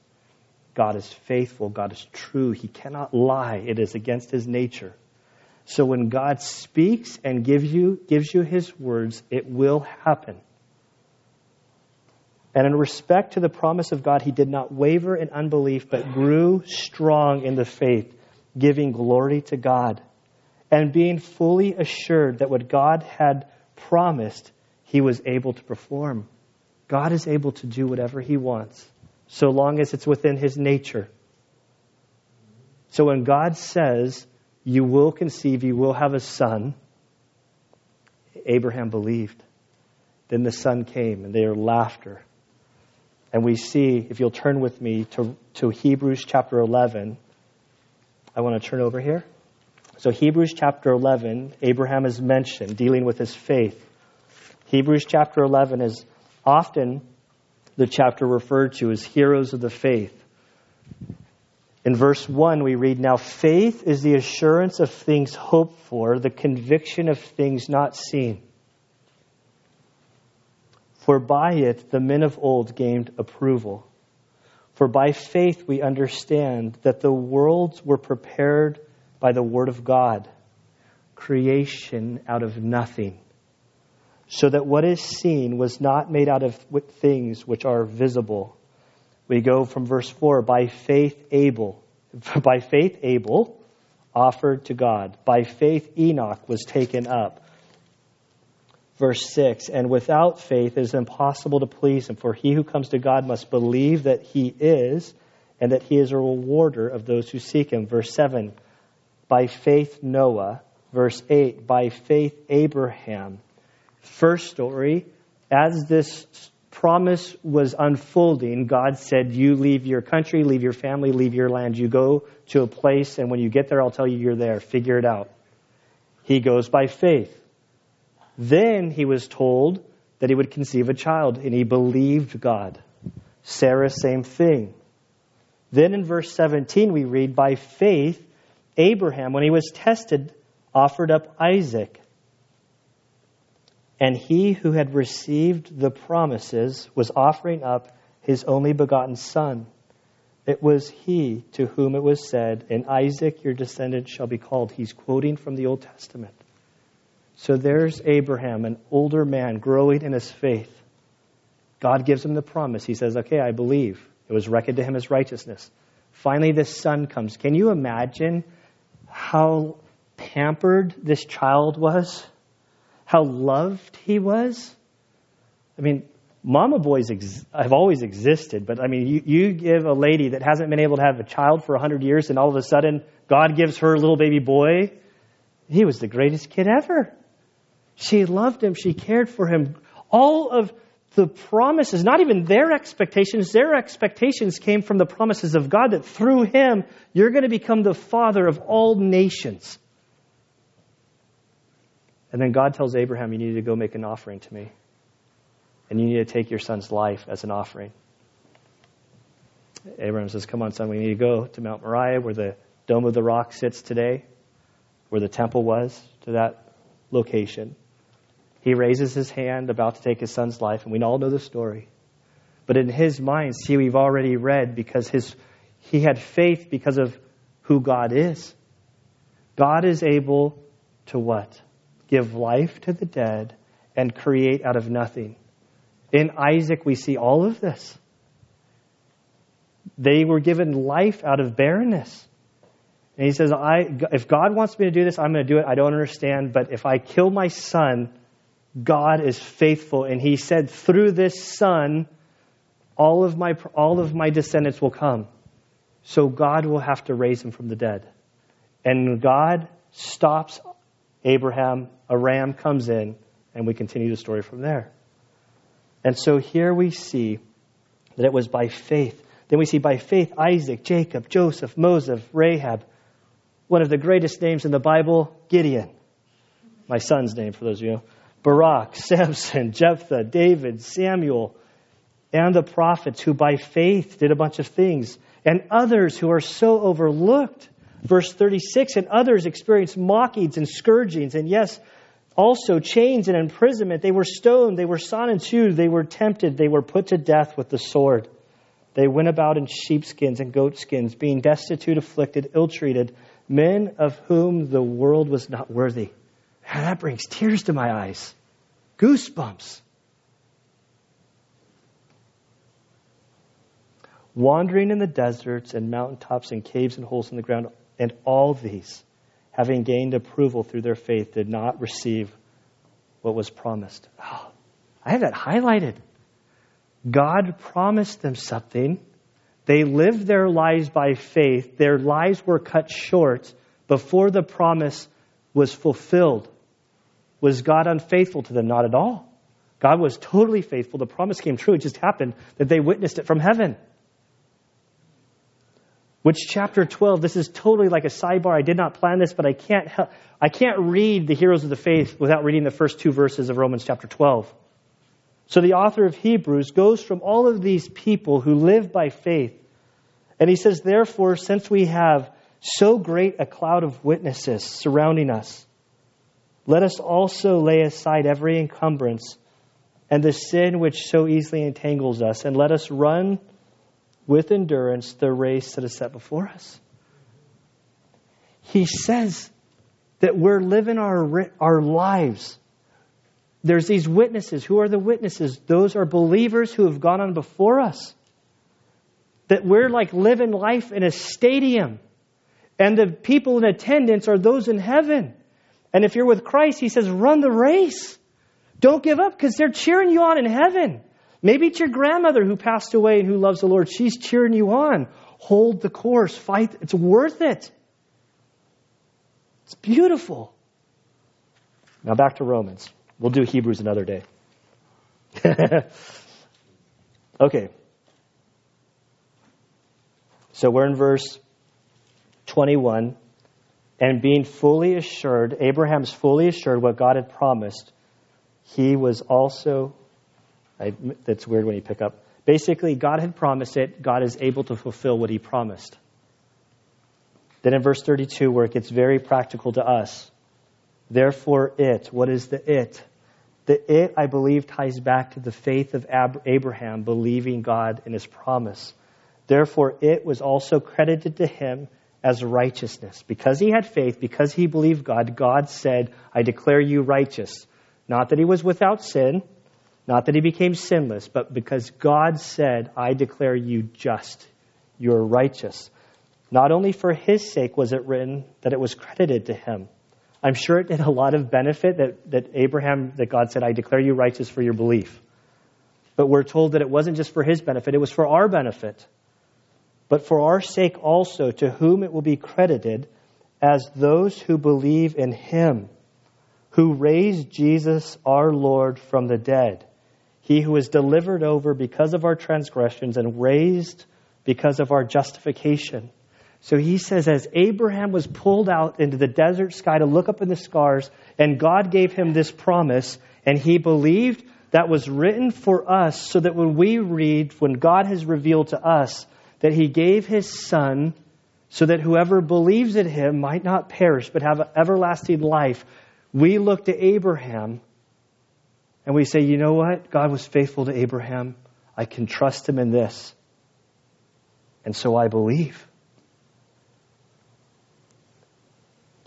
God is faithful, God is true, He cannot lie, it is against His nature. So when God speaks and gives you, gives you His words, it will happen. And in respect to the promise of God, he did not waver in unbelief, but grew strong in the faith, giving glory to God and being fully assured that what God had promised, he was able to perform. God is able to do whatever he wants, so long as it's within his nature. So when God says, You will conceive, you will have a son, Abraham believed. Then the son came, and their laughter. And we see, if you'll turn with me to, to Hebrews chapter 11, I want to turn over here. So, Hebrews chapter 11, Abraham is mentioned dealing with his faith. Hebrews chapter 11 is often the chapter referred to as heroes of the faith. In verse 1, we read, Now faith is the assurance of things hoped for, the conviction of things not seen. For by it the men of old gained approval. For by faith we understand that the worlds were prepared by the Word of God, creation out of nothing, so that what is seen was not made out of things which are visible. We go from verse 4 by faith, Abel. By faith, Abel offered to God. By faith, Enoch was taken up. Verse 6 And without faith it is impossible to please him, for he who comes to God must believe that he is, and that he is a rewarder of those who seek him. Verse 7 by faith Noah. Verse 8, by faith Abraham. First story, as this promise was unfolding, God said, You leave your country, leave your family, leave your land. You go to a place, and when you get there, I'll tell you you're there. Figure it out. He goes by faith. Then he was told that he would conceive a child, and he believed God. Sarah, same thing. Then in verse 17, we read, By faith, Abraham, when he was tested, offered up Isaac. And he who had received the promises was offering up his only begotten son. It was he to whom it was said, In Isaac your descendant shall be called. He's quoting from the Old Testament. So there's Abraham, an older man growing in his faith. God gives him the promise. He says, Okay, I believe. It was reckoned to him as righteousness. Finally, this son comes. Can you imagine how pampered this child was, how loved he was. I mean, mama boys ex- have always existed, but I mean, you, you give a lady that hasn't been able to have a child for 100 years, and all of a sudden, God gives her a little baby boy. He was the greatest kid ever. She loved him, she cared for him. All of the promises, not even their expectations, their expectations came from the promises of God that through him, you're going to become the father of all nations. And then God tells Abraham, You need to go make an offering to me. And you need to take your son's life as an offering. Abraham says, Come on, son, we need to go to Mount Moriah, where the Dome of the Rock sits today, where the temple was, to that location. He raises his hand about to take his son's life, and we all know the story. But in his mind, see, we've already read because his, he had faith because of who God is. God is able to what? Give life to the dead and create out of nothing. In Isaac, we see all of this. They were given life out of barrenness. And he says, I, if God wants me to do this, I'm going to do it. I don't understand. But if I kill my son, God is faithful. And he said, through this son, all of my, all of my descendants will come. So God will have to raise him from the dead. And God stops Abraham. A ram comes in, and we continue the story from there. And so here we see that it was by faith. Then we see by faith Isaac, Jacob, Joseph, Moses, Rahab, one of the greatest names in the Bible, Gideon. My son's name, for those of you. Barak, Samson, Jephthah, David, Samuel, and the prophets who by faith did a bunch of things, and others who are so overlooked. Verse 36 and others experienced mockings and scourgings, and yes, also chains and imprisonment. They were stoned, they were sawn in two, they were tempted, they were put to death with the sword. They went about in sheepskins and goatskins, being destitute, afflicted, ill treated men of whom the world was not worthy. And that brings tears to my eyes, goosebumps. Wandering in the deserts and mountaintops and caves and holes in the ground, and all these, having gained approval through their faith, did not receive what was promised. Oh, I have that highlighted. God promised them something, they lived their lives by faith. Their lives were cut short before the promise was fulfilled. Was God unfaithful to them? Not at all. God was totally faithful. The promise came true. It just happened that they witnessed it from heaven. Which chapter 12, this is totally like a sidebar. I did not plan this, but I can't help, I can't read the heroes of the faith without reading the first two verses of Romans chapter 12. So the author of Hebrews goes from all of these people who live by faith, and he says, Therefore, since we have so great a cloud of witnesses surrounding us, let us also lay aside every encumbrance and the sin which so easily entangles us, and let us run with endurance the race that is set before us. He says that we're living our, our lives there's these witnesses. Who are the witnesses? Those are believers who have gone on before us. That we're like living life in a stadium. And the people in attendance are those in heaven. And if you're with Christ, he says, run the race. Don't give up because they're cheering you on in heaven. Maybe it's your grandmother who passed away and who loves the Lord. She's cheering you on. Hold the course. Fight. It's worth it. It's beautiful. Now back to Romans. We'll do Hebrews another day. okay. So we're in verse 21. And being fully assured, Abraham's fully assured what God had promised, he was also, I, that's weird when you pick up. Basically, God had promised it, God is able to fulfill what he promised. Then in verse 32, where it gets very practical to us, Therefore, it, what is the it? The it, I believe, ties back to the faith of Abraham, believing God in his promise. Therefore, it was also credited to him as righteousness. Because he had faith, because he believed God, God said, I declare you righteous. Not that he was without sin, not that he became sinless, but because God said, I declare you just. You're righteous. Not only for his sake was it written that it was credited to him I'm sure it did a lot of benefit that, that Abraham, that God said, I declare you righteous for your belief. But we're told that it wasn't just for his benefit, it was for our benefit. But for our sake also, to whom it will be credited as those who believe in him, who raised Jesus our Lord from the dead. He who was delivered over because of our transgressions and raised because of our justification. So he says, as Abraham was pulled out into the desert sky to look up in the stars, and God gave him this promise, and he believed that was written for us, so that when we read, when God has revealed to us that he gave his son, so that whoever believes in him might not perish, but have everlasting life, we look to Abraham and we say, you know what? God was faithful to Abraham. I can trust him in this. And so I believe.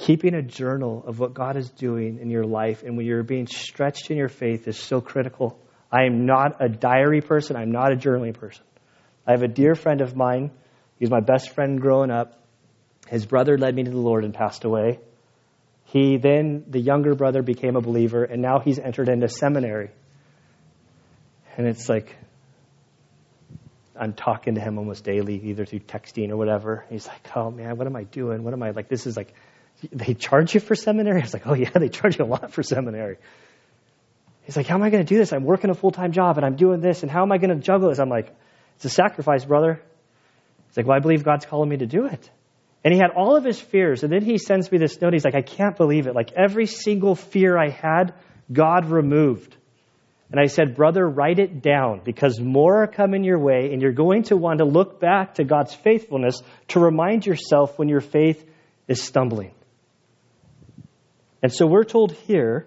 keeping a journal of what God is doing in your life and when you're being stretched in your faith is so critical. I am not a diary person. I'm not a journaling person. I have a dear friend of mine. He's my best friend growing up. His brother led me to the Lord and passed away. He then, the younger brother, became a believer, and now he's entered into seminary. And it's like, I'm talking to him almost daily, either through texting or whatever. He's like, oh man, what am I doing? What am I, like, this is like, they charge you for seminary? I was like, oh yeah, they charge you a lot for seminary. He's like, how am I going to do this? I'm working a full time job and I'm doing this, and how am I going to juggle this? I'm like, it's a sacrifice, brother. He's like, well, I believe God's calling me to do it. And he had all of his fears. And then he sends me this note. He's like, I can't believe it. Like every single fear I had, God removed. And I said, Brother, write it down because more are coming your way, and you're going to want to look back to God's faithfulness to remind yourself when your faith is stumbling. And so we're told here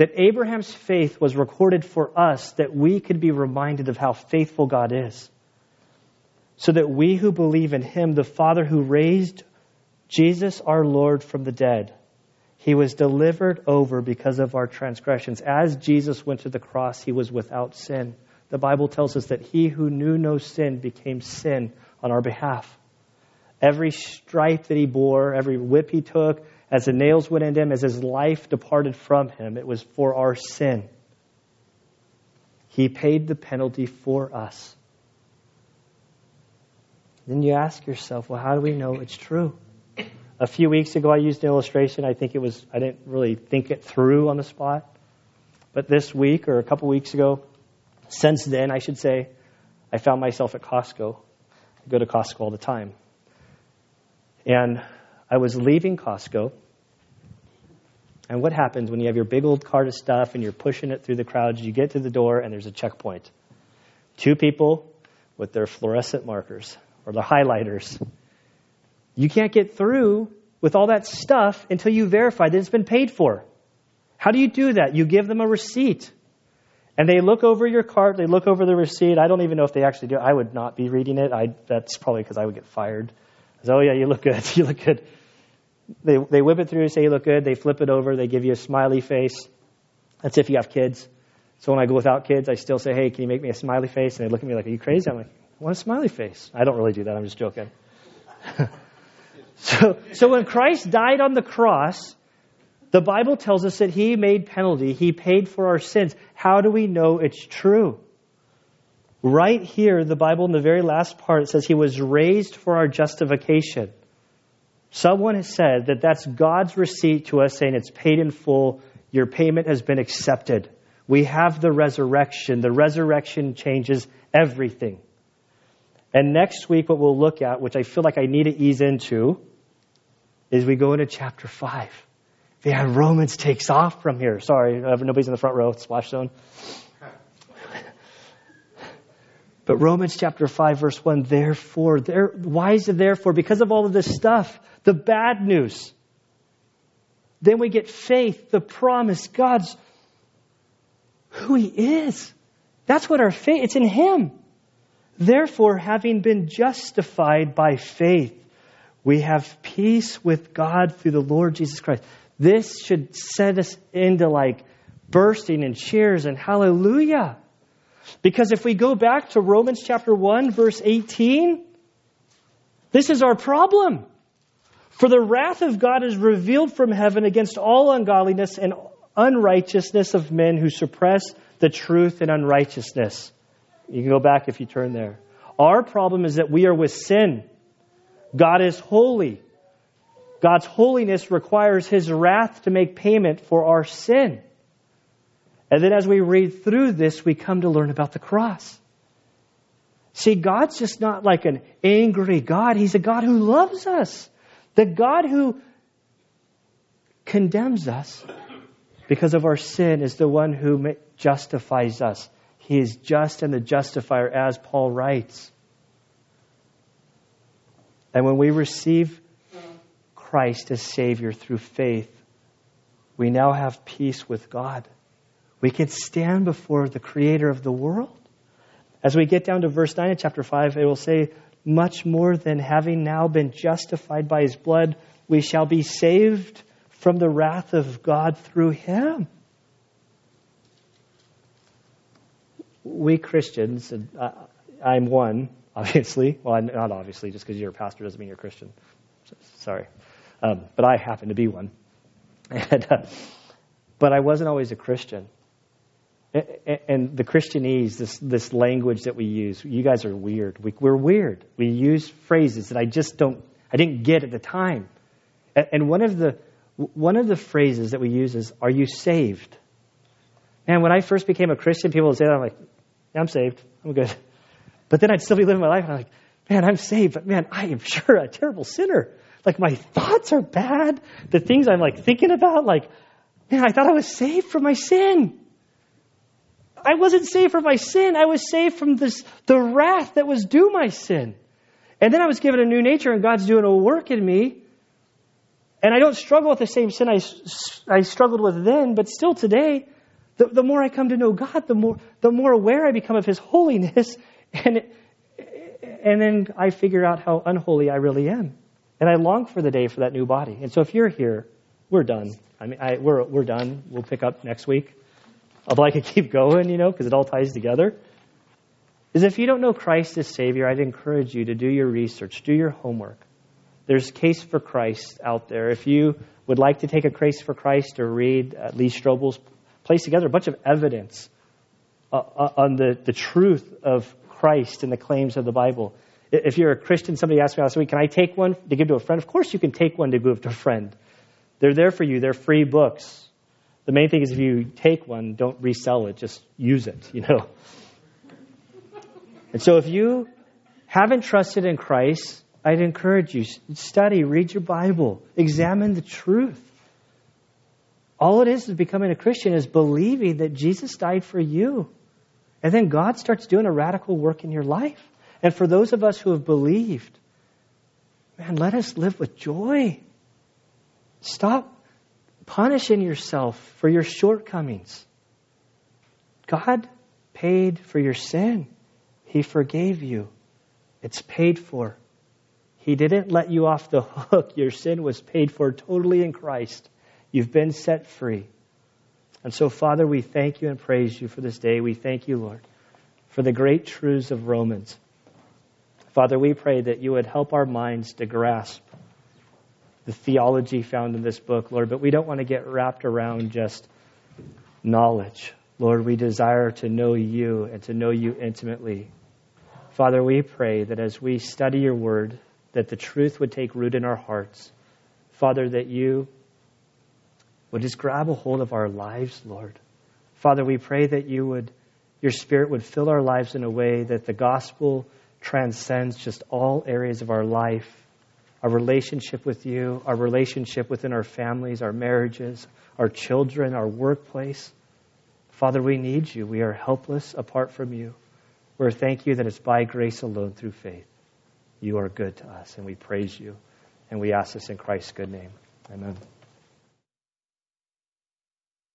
that Abraham's faith was recorded for us that we could be reminded of how faithful God is so that we who believe in him, the Father who raised Jesus our Lord from the dead, he was delivered over because of our transgressions. As Jesus went to the cross, he was without sin. The Bible tells us that he who knew no sin became sin on our behalf. Every stripe that he bore, every whip he took, as the nails went into him, as his life departed from him, it was for our sin. He paid the penalty for us. Then you ask yourself, well, how do we know it's true? A few weeks ago, I used an illustration. I think it was, I didn't really think it through on the spot. But this week, or a couple weeks ago, since then, I should say, I found myself at Costco. I go to Costco all the time. And I was leaving Costco. And what happens when you have your big old cart of stuff and you're pushing it through the crowds? You get to the door and there's a checkpoint. Two people with their fluorescent markers or their highlighters. You can't get through with all that stuff until you verify that it's been paid for. How do you do that? You give them a receipt. And they look over your cart, they look over the receipt. I don't even know if they actually do. I would not be reading it. I, that's probably because I would get fired. Say, oh, yeah, you look good. you look good. They, they whip it through, say you look good. They flip it over. They give you a smiley face. That's if you have kids. So when I go without kids, I still say, hey, can you make me a smiley face? And they look at me like, are you crazy? I'm like, want a smiley face. I don't really do that. I'm just joking. so, so when Christ died on the cross, the Bible tells us that he made penalty. He paid for our sins. How do we know it's true? Right here, the Bible in the very last part, it says he was raised for our justification. Someone has said that that's God's receipt to us saying it's paid in full. Your payment has been accepted. We have the resurrection. The resurrection changes everything. And next week, what we'll look at, which I feel like I need to ease into, is we go into chapter 5. Yeah, Romans takes off from here. Sorry, uh, nobody's in the front row, splash zone. But Romans chapter 5, verse 1, therefore, there, why is it therefore? Because of all of this stuff, the bad news. Then we get faith, the promise, God's who He is. That's what our faith, it's in Him. Therefore, having been justified by faith, we have peace with God through the Lord Jesus Christ. This should set us into like bursting in cheers and hallelujah. Because if we go back to Romans chapter 1, verse 18, this is our problem. For the wrath of God is revealed from heaven against all ungodliness and unrighteousness of men who suppress the truth and unrighteousness. You can go back if you turn there. Our problem is that we are with sin. God is holy. God's holiness requires his wrath to make payment for our sin. And then as we read through this, we come to learn about the cross. See, God's just not like an angry God. He's a God who loves us. The God who condemns us because of our sin is the one who justifies us. He is just and the justifier, as Paul writes. And when we receive Christ as Savior through faith, we now have peace with God. We can stand before the Creator of the world. As we get down to verse 9 of chapter 5, it will say, Much more than having now been justified by His blood, we shall be saved from the wrath of God through Him. we Christians, and I'm one, obviously. Well, not obviously, just because you're a pastor doesn't mean you're a Christian. Sorry. Um, but I happen to be one. And, uh, but I wasn't always a Christian. And the Christianese, this, this language that we use, you guys are weird. We, we're weird. We use phrases that I just don't, I didn't get at the time. And one of the, one of the phrases that we use is, Are you saved? And when I first became a Christian, people would say that. I'm like, yeah, I'm saved. I'm good. But then I'd still be living my life, and I'm like, Man, I'm saved, but man, I am sure a terrible sinner. Like, my thoughts are bad. The things I'm like thinking about, like, man, I thought I was saved from my sin. I wasn't saved from my sin. I was saved from this, the wrath that was due my sin. And then I was given a new nature, and God's doing a work in me and I don't struggle with the same sin I, I struggled with then, but still today, the, the more I come to know God, the more, the more aware I become of His holiness. And, and then I figure out how unholy I really am. And I long for the day for that new body. And so if you're here, we're done. I mean, I, we're, we're done. We'll pick up next week. Although I could keep going, you know, because it all ties together. Is if you don't know Christ as Savior, I'd encourage you to do your research, do your homework. There's Case for Christ out there. If you would like to take a Case for Christ or read uh, Lee Strobel's, place together a bunch of evidence uh, uh, on the, the truth of Christ and the claims of the Bible. If you're a Christian, somebody asked me last week, can I take one to give to a friend? Of course you can take one to give to a friend. They're there for you. They're free books. The main thing is if you take one, don't resell it. Just use it, you know. And so if you haven't trusted in Christ, I'd encourage you study, read your Bible, examine the truth. All it is is becoming a Christian is believing that Jesus died for you. And then God starts doing a radical work in your life. And for those of us who have believed, man, let us live with joy. Stop punishing yourself for your shortcomings. God paid for your sin. He forgave you. It's paid for. He didn't let you off the hook. Your sin was paid for totally in Christ. You've been set free. And so, Father, we thank you and praise you for this day. We thank you, Lord, for the great truths of Romans. Father, we pray that you would help our minds to grasp the theology found in this book, Lord, but we don't want to get wrapped around just knowledge. Lord, we desire to know you and to know you intimately. Father, we pray that as we study your word, that the truth would take root in our hearts. Father, that you would just grab a hold of our lives, Lord. Father, we pray that you would, your spirit would fill our lives in a way that the gospel transcends just all areas of our life our relationship with you, our relationship within our families, our marriages, our children, our workplace. Father, we need you. We are helpless apart from you. We thank you that it's by grace alone through faith. You are good to us, and we praise you. And we ask this in Christ's good name. Amen.